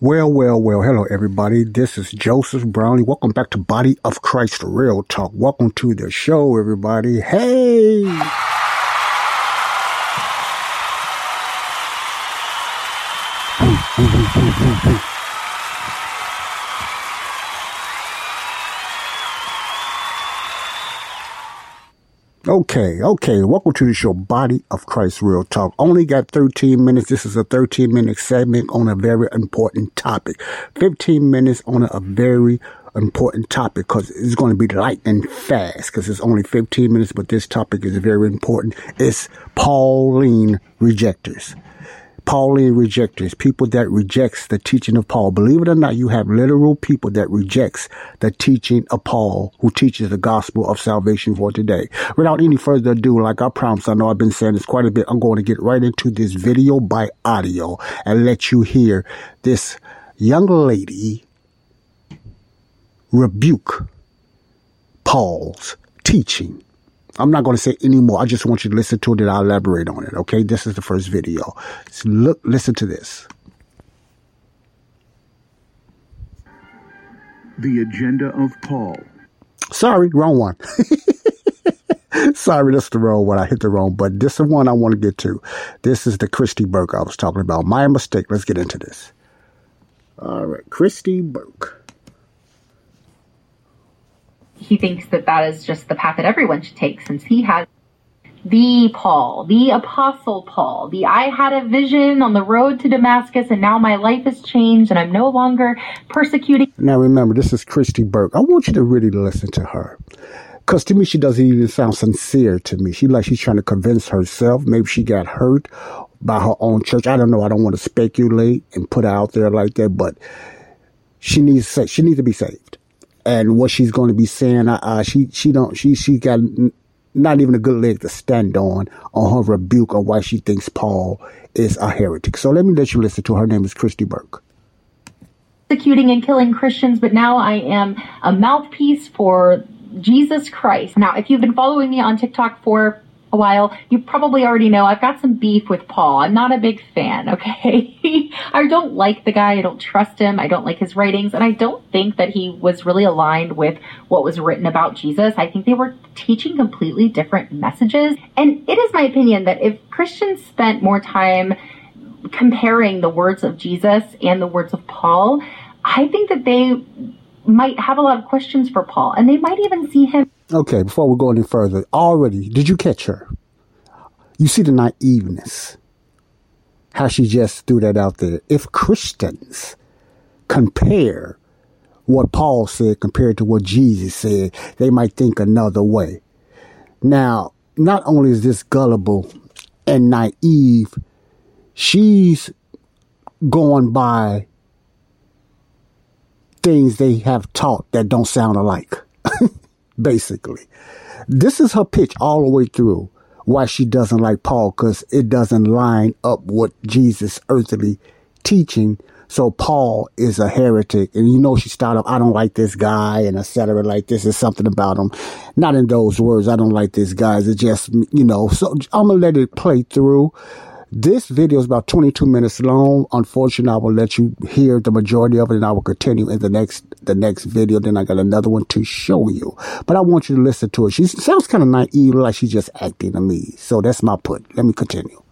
Well, well, well, hello everybody. This is Joseph Brownlee. Welcome back to Body of Christ Real Talk. Welcome to the show, everybody. Hey! Okay, okay. Welcome to the show, Body of Christ Real Talk. Only got 13 minutes. This is a 13 minute segment on a very important topic. 15 minutes on a, very important topic because it's going to be lightning fast because it's only 15 minutes, but this topic is very important. It's Pauline rejectors. Pauline rejectors, people that rejects the teaching of Paul. Believe it or not, you have literal people that rejects the teaching of Paul, who teaches the gospel of salvation for today. Without any further ado, like I promised, I know I've been saying this quite a bit. I'm going to get right into this video by audio and let you hear this young lady rebuke Paul's teaching I'm not going to say any more. I just want you to listen to it and I'll elaborate on it. Okay. This is the first video. So look, listen to this. The agenda of Paul. Sorry, wrong one. Sorry, that's the wrong one. I hit the wrong button. This is the one I want to get to. This is the Christy Burke I was talking about. My mistake. Let's get into this. All right. Christy Burke he thinks that that is just the path that everyone should take since he has the Paul, the apostle Paul, the I had a vision on the road to Damascus and now my life has changed and I'm no longer persecuting. Now remember, this is Christy Burke. I want you to really listen to her. Cause to me, she doesn't even sound sincere to me. She like she's trying to convince herself. Maybe she got hurt by her own church. I don't know. I don't want to speculate and put out there like that, but she needs, she needs to be saved and what she's going to be saying. Uh, uh, she she don't she she got not even a good leg to stand on on her rebuke on why she thinks Paul is a heretic. So let me let you listen to her. her name is Christy Burke. Executing and killing Christians, but now I am a mouthpiece for Jesus Christ. Now, if you've been following me on TikTok for a while, you probably already know I've got some beef with Paul. I'm not a big fan, okay? I don't like the guy. I don't trust him. I don't like his writings. And I don't think that he was really aligned with what was written about Jesus. I think they were teaching completely different messages. And it is my opinion that if Christians spent more time comparing the words of Jesus and the words of Paul, I think that they might have a lot of questions for Paul and they might even see him Okay, before we go any further, already, did you catch her? You see the naiveness. How she just threw that out there. If Christians compare what Paul said compared to what Jesus said, they might think another way. Now, not only is this gullible and naive, she's going by things they have taught that don't sound alike. Basically. This is her pitch all the way through why she doesn't like Paul because it doesn't line up with Jesus' earthly teaching. So Paul is a heretic. And you know, she started I don't like this guy and etc. Like this is something about him. Not in those words. I don't like this guy. It's just, you know, so I'm going to let it play through. This video is about 22 minutes long. Unfortunately, I will let you hear the majority of it and I will continue in the next, the next video. Then I got another one to show you, but I want you to listen to it. She sounds kind of naive, like she's just acting to me. So that's my put. Let me continue.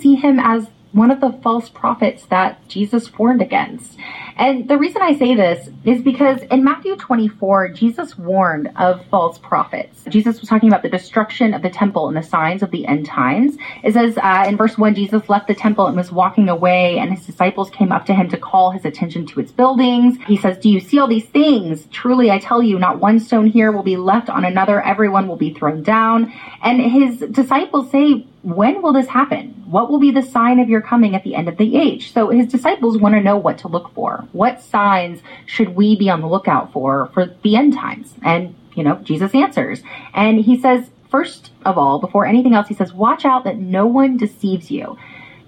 See him as one of the false prophets that Jesus warned against. And the reason I say this is because in Matthew 24, Jesus warned of false prophets. Jesus was talking about the destruction of the temple and the signs of the end times. It says uh, in verse 1, Jesus left the temple and was walking away, and his disciples came up to him to call his attention to its buildings. He says, Do you see all these things? Truly, I tell you, not one stone here will be left on another, everyone will be thrown down. And his disciples say, when will this happen? What will be the sign of your coming at the end of the age? So his disciples want to know what to look for. What signs should we be on the lookout for for the end times? And, you know, Jesus answers. And he says, first of all, before anything else, he says, watch out that no one deceives you.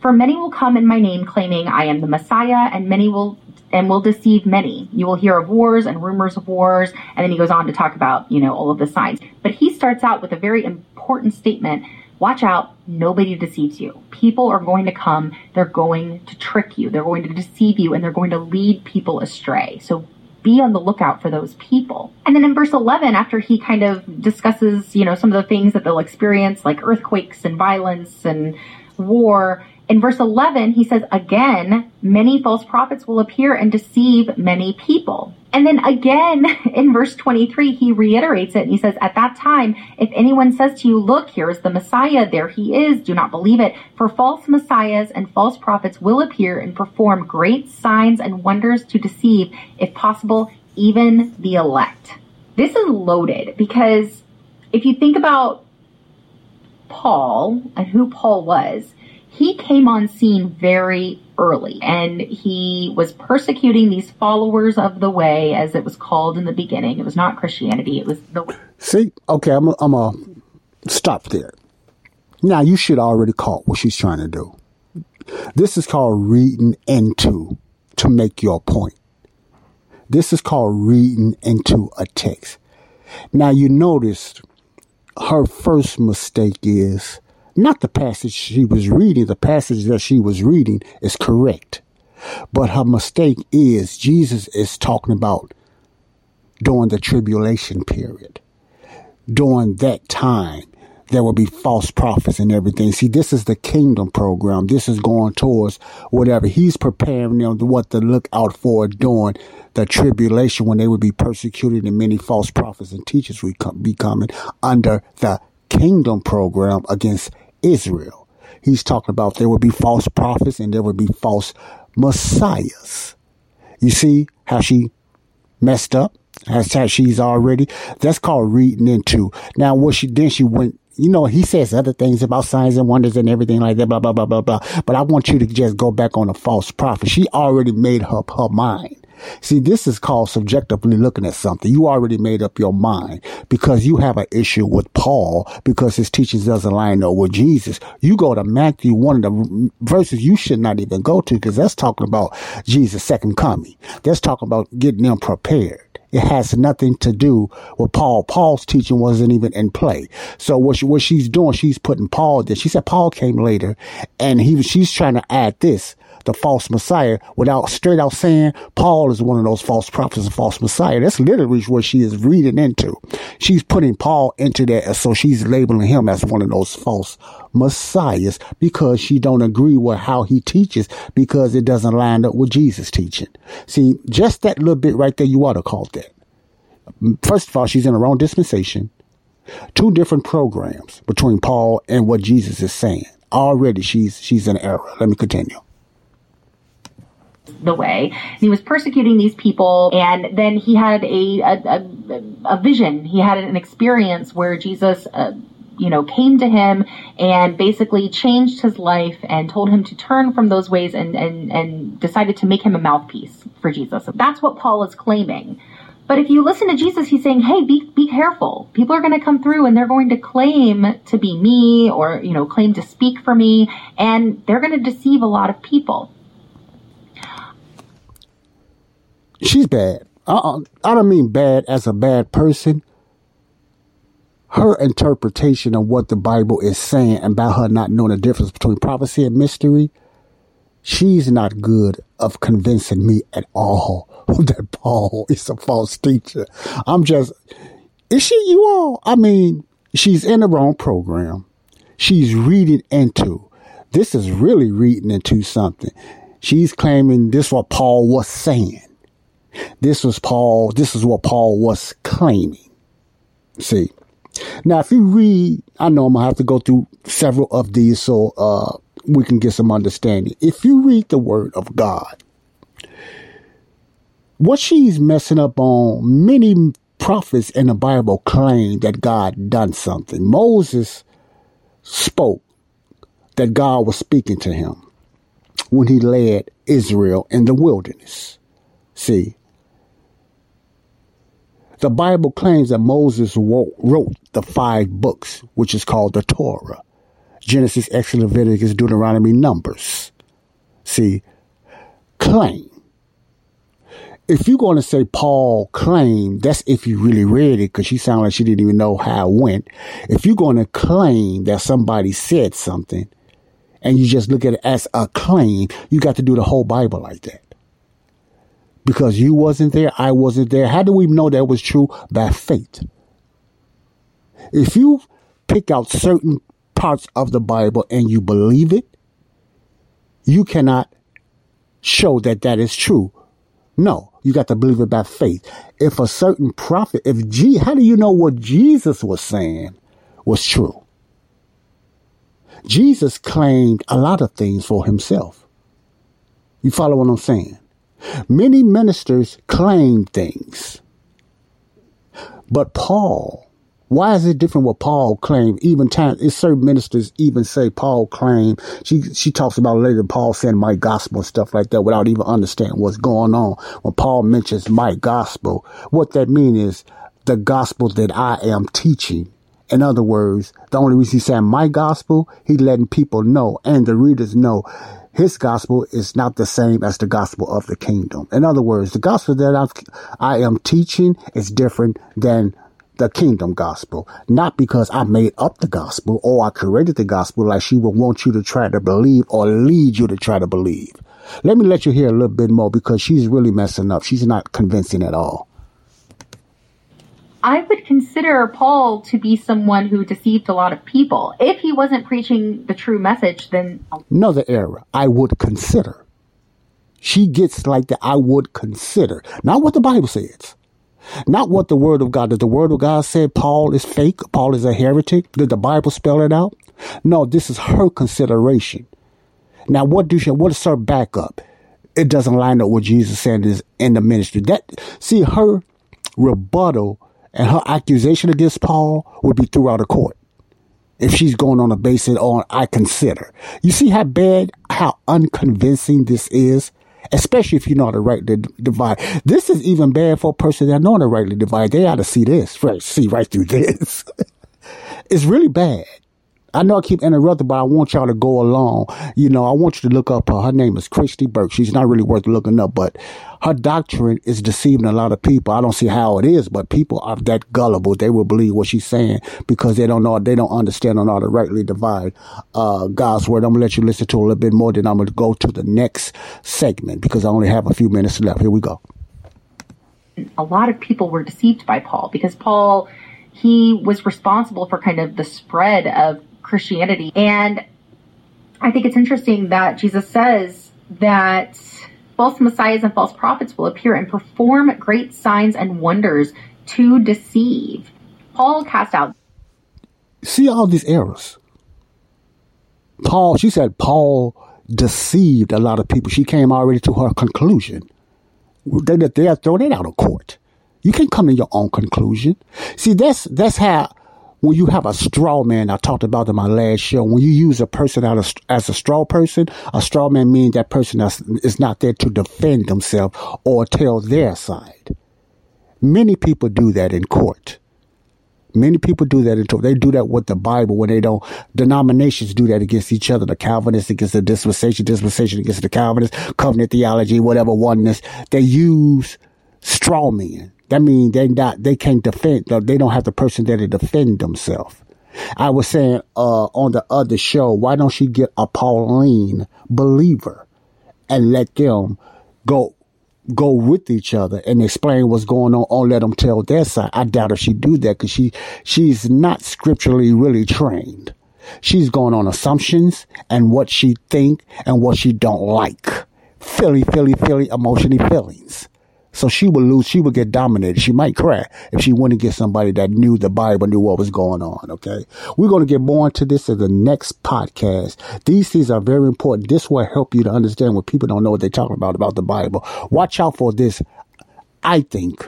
For many will come in my name claiming I am the Messiah, and many will and will deceive many. You will hear of wars and rumors of wars, and then he goes on to talk about, you know, all of the signs. But he starts out with a very important statement watch out, nobody deceives you. People are going to come, they're going to trick you, they're going to deceive you, and they're going to lead people astray. So be on the lookout for those people. And then in verse 11, after he kind of discusses, you know, some of the things that they'll experience, like earthquakes and violence and war, in verse 11, he says, again, many false prophets will appear and deceive many people. And then again in verse 23, he reiterates it and he says, At that time, if anyone says to you, Look, here is the Messiah, there he is, do not believe it. For false messiahs and false prophets will appear and perform great signs and wonders to deceive, if possible, even the elect. This is loaded because if you think about Paul and who Paul was, he came on scene very early and he was persecuting these followers of the way as it was called in the beginning. It was not Christianity, it was the. See, okay, I'm to stop there. Now, you should already caught what she's trying to do. This is called reading into to make your point. This is called reading into a text. Now, you noticed her first mistake is not the passage she was reading, the passage that she was reading is correct. But her mistake is Jesus is talking about during the tribulation period. During that time, there will be false prophets and everything. See, this is the kingdom program. This is going towards whatever. He's preparing them to what to look out for during the tribulation when they would be persecuted and many false prophets and teachers would be coming under the kingdom program against Israel. He's talking about there will be false prophets and there will be false messiahs. You see how she messed up? That's how she's already. That's called reading into. Now, what she then she went. You know, he says other things about signs and wonders and everything like that, blah blah blah blah blah. But I want you to just go back on a false prophet. She already made up her mind. See, this is called subjectively looking at something. You already made up your mind because you have an issue with Paul because his teachings doesn't line up with Jesus. You go to Matthew, one of the verses you should not even go to because that's talking about Jesus' second coming. That's talking about getting them prepared. It has nothing to do with Paul. Paul's teaching wasn't even in play. So what, she, what she's doing, she's putting Paul there. She said Paul came later and he she's trying to add this the false Messiah without straight out saying Paul is one of those false prophets and false Messiah. That's literally what she is reading into. She's putting Paul into that. So she's labeling him as one of those false messiahs because she don't agree with how he teaches because it doesn't line up with Jesus teaching. See, just that little bit right there, you ought to call that. First of all, she's in her own dispensation. Two different programs between Paul and what Jesus is saying. Already she's she's in error. Let me continue the way. He was persecuting these people, and then he had a a, a, a vision. He had an experience where Jesus. Uh, you know, came to him and basically changed his life and told him to turn from those ways and, and, and decided to make him a mouthpiece for Jesus. That's what Paul is claiming. But if you listen to Jesus, he's saying, hey, be, be careful. People are going to come through and they're going to claim to be me or, you know, claim to speak for me and they're going to deceive a lot of people. She's bad. I, I don't mean bad as a bad person. Her interpretation of what the Bible is saying about her not knowing the difference between prophecy and mystery, she's not good of convincing me at all that Paul is a false teacher. I'm just, is she you all? I mean, she's in the wrong program. She's reading into This is really reading into something. She's claiming this what Paul was saying. This was Paul, this is what Paul was claiming. See. Now if you read, I know I'm gonna have to go through several of these so uh we can get some understanding. If you read the word of God, what she's messing up on, many prophets in the Bible claim that God done something. Moses spoke that God was speaking to him when he led Israel in the wilderness. See, the Bible claims that Moses wrote the five books, which is called the Torah. Genesis, Exodus, Leviticus, Deuteronomy, Numbers. See, claim. If you're going to say Paul claimed, that's if you really read it, because she sounded like she didn't even know how it went. If you're going to claim that somebody said something, and you just look at it as a claim, you got to do the whole Bible like that. Because you wasn't there, I wasn't there. How do we know that was true? By faith. If you pick out certain parts of the Bible and you believe it, you cannot show that that is true. No, you got to believe it by faith. If a certain prophet, if G, how do you know what Jesus was saying was true? Jesus claimed a lot of things for himself. You follow what I'm saying? Many ministers claim things. But Paul why is it different what Paul claimed? Even time, certain ministers even say Paul claimed. She she talks about later Paul saying my gospel and stuff like that without even understanding what's going on. When Paul mentions my gospel, what that means is the gospel that I am teaching. In other words, the only reason he's saying my gospel, he letting people know and the readers know his gospel is not the same as the gospel of the kingdom. In other words, the gospel that i I am teaching is different than the kingdom gospel, not because I made up the gospel or I created the gospel like she would want you to try to believe or lead you to try to believe. Let me let you hear a little bit more because she's really messing up. She's not convincing at all. I would consider Paul to be someone who deceived a lot of people. If he wasn't preaching the true message, then. Another error. I would consider. She gets like the I would consider. Not what the Bible says. Not what the word of God. Did the word of God say Paul is fake? Paul is a heretic? Did the Bible spell it out? No, this is her consideration. Now, what do she, what is her backup? It doesn't line up with Jesus said is in the ministry. That, see, her rebuttal and her accusation against Paul would be throughout a court. If she's going on a basis on I consider. You see how bad, how unconvincing this is? especially if you know how to rightly divide. This is even bad for a person that know how to rightly divide. They ought to see this, right? See right through this. it's really bad. I know I keep interrupting, but I want y'all to go along. You know, I want you to look up her. Her name is Christy Burke. She's not really worth looking up, but her doctrine is deceiving a lot of people. I don't see how it is, but people are that gullible. They will believe what she's saying because they don't know, they don't understand on how to rightly divide uh, God's word. I'm going to let you listen to a little bit more, then I'm to go to the next segment because I only have a few minutes left. Here we go. A lot of people were deceived by Paul because Paul, he was responsible for kind of the spread of Christianity. And I think it's interesting that Jesus says that false messiahs and false prophets will appear and perform great signs and wonders to deceive. Paul cast out. See all these errors. Paul, she said Paul deceived a lot of people. She came already to her conclusion. They, they are throwing it out of court. You can't come to your own conclusion. See, that's, that's how when you have a straw man, I talked about in my last show, when you use a person as, as a straw person, a straw man means that person is not there to defend themselves or tell their side. Many people do that in court. Many people do that in court. They do that with the Bible when they don't. Denominations do that against each other. The Calvinists against the dispensation, dispensation against the Calvinists, covenant theology, whatever oneness. They use straw men that means they not they can't defend. They don't have the person there to defend themselves. I was saying uh, on the other show, why don't she get a Pauline believer and let them go go with each other and explain what's going on or let them tell their side. I doubt if she do that because she she's not scripturally really trained. She's going on assumptions and what she think and what she don't like. Philly, Philly, Philly, emotionally feelings. So she would lose. She would get dominated. She might cry if she wouldn't get somebody that knew the Bible, knew what was going on. Okay. We're going to get more into this in the next podcast. These things are very important. This will help you to understand what people don't know what they're talking about, about the Bible. Watch out for this. I think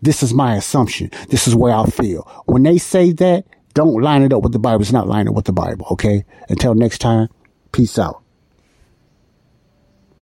this is my assumption. This is where I feel. When they say that, don't line it up with the Bible. It's not lining up with the Bible. Okay. Until next time, peace out.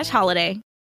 slash holiday.